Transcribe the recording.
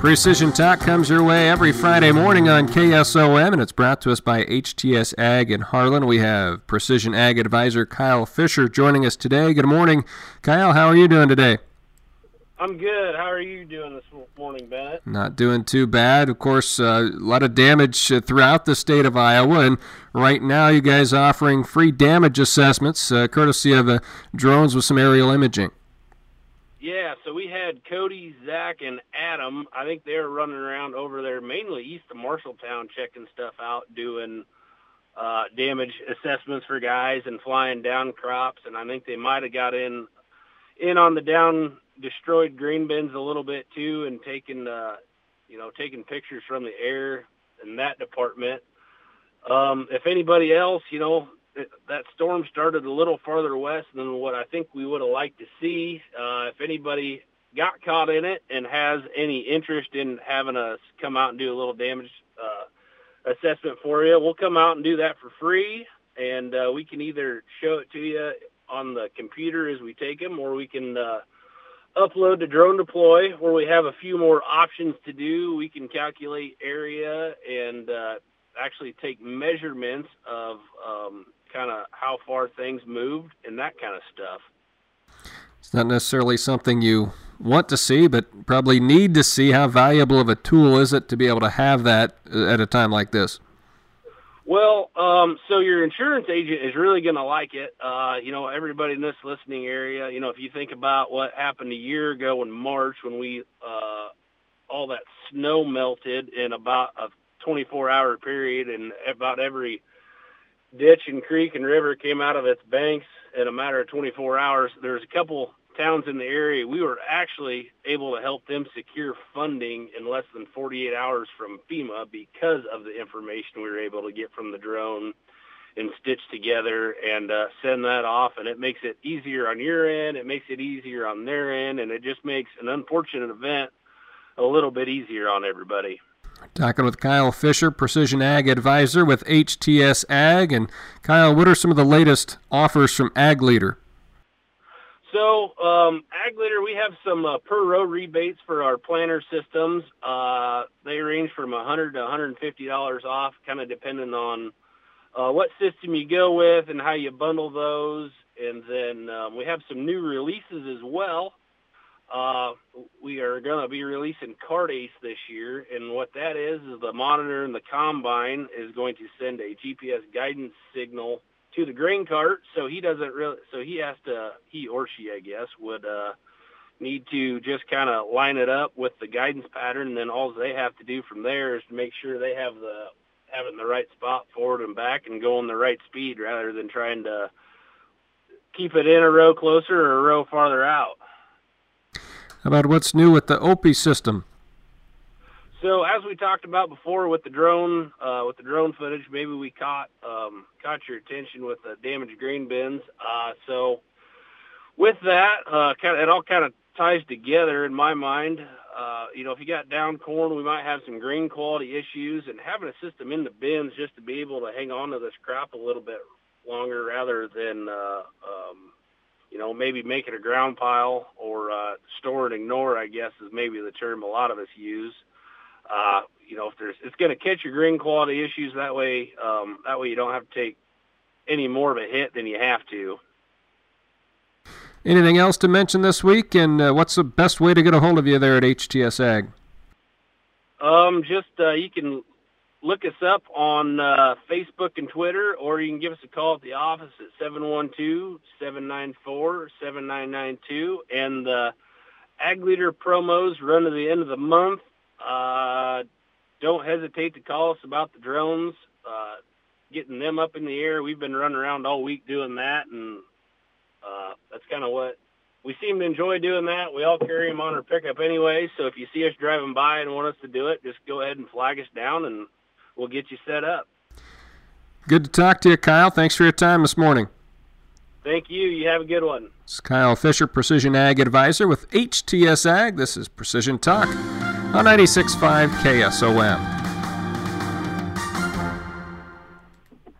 Precision Talk comes your way every Friday morning on KSOM, and it's brought to us by HTS Ag in Harlan. We have Precision Ag Advisor Kyle Fisher joining us today. Good morning, Kyle. How are you doing today? I'm good. How are you doing this morning, Bennett? Not doing too bad. Of course, uh, a lot of damage uh, throughout the state of Iowa, and right now you guys offering free damage assessments, uh, courtesy of uh, drones with some aerial imaging. Yeah, so we had Cody, Zach, and Adam. I think they were running around over there, mainly east of Marshalltown, checking stuff out, doing uh, damage assessments for guys and flying down crops. And I think they might have got in in on the down destroyed green bins a little bit too, and taking uh, you know taking pictures from the air in that department. Um, if anybody else, you know, that storm started a little farther west than what I think we would have liked to see. Uh, if anybody got caught in it and has any interest in having us come out and do a little damage uh, assessment for you, we'll come out and do that for free. And uh, we can either show it to you on the computer as we take them, or we can uh, upload to Drone Deploy, where we have a few more options to do. We can calculate area and uh, actually take measurements of um, kind of how far things moved and that kind of stuff. It's not necessarily something you want to see, but probably need to see. How valuable of a tool is it to be able to have that at a time like this? Well, um, so your insurance agent is really going to like it. Uh, you know, everybody in this listening area, you know, if you think about what happened a year ago in March when we, uh, all that snow melted in about a 24 hour period and about every ditch and creek and river came out of its banks in a matter of 24 hours. There's a couple towns in the area. We were actually able to help them secure funding in less than 48 hours from FEMA because of the information we were able to get from the drone and stitch together and uh, send that off. And it makes it easier on your end. It makes it easier on their end. And it just makes an unfortunate event a little bit easier on everybody. Talking with Kyle Fisher, Precision Ag Advisor with HTS Ag. And Kyle, what are some of the latest offers from Ag Leader? So, um, Ag Leader, we have some uh, per row rebates for our planter systems. Uh, they range from 100 to 150 dollars off, kind of depending on uh, what system you go with and how you bundle those. And then um, we have some new releases as well. Uh, we are going to be releasing CartAce this year, and what that is is the monitor in the combine is going to send a GPS guidance signal to the grain cart, so he doesn't really, so he has to, he or she, I guess, would uh, need to just kind of line it up with the guidance pattern, and then all they have to do from there is to make sure they have the have it in the right spot forward and back and going the right speed rather than trying to keep it in a row closer or a row farther out. About what's new with the OPI system? So as we talked about before with the drone, uh, with the drone footage, maybe we caught um, caught your attention with the damaged grain bins. Uh, so with that, uh, kind of, it all kind of ties together in my mind. Uh, you know, if you got down corn, we might have some grain quality issues, and having a system in the bins just to be able to hang on to this crop a little bit longer rather than uh, um, you know, maybe making a ground pile or uh, store and ignore, I guess, is maybe the term a lot of us use. Uh, you know, if there's, it's going to catch your grain quality issues. That way, um, that way you don't have to take any more of a hit than you have to. Anything else to mention this week? And uh, what's the best way to get a hold of you there at HTS Ag? Um, just uh, you can look us up on uh, Facebook and Twitter, or you can give us a call at the office at 712-794-7992. And the Ag Leader promos run to the end of the month. Uh, don't hesitate to call us about the drones, uh, getting them up in the air. We've been running around all week doing that, and uh, that's kind of what we seem to enjoy doing that. We all carry them on our pickup anyway, so if you see us driving by and want us to do it, just go ahead and flag us down, and we'll get you set up. Good to talk to you, Kyle. Thanks for your time this morning. Thank you. You have a good one. It's Kyle Fisher, Precision Ag Advisor with HTS Ag. This is Precision Talk on 96.5 KSOM.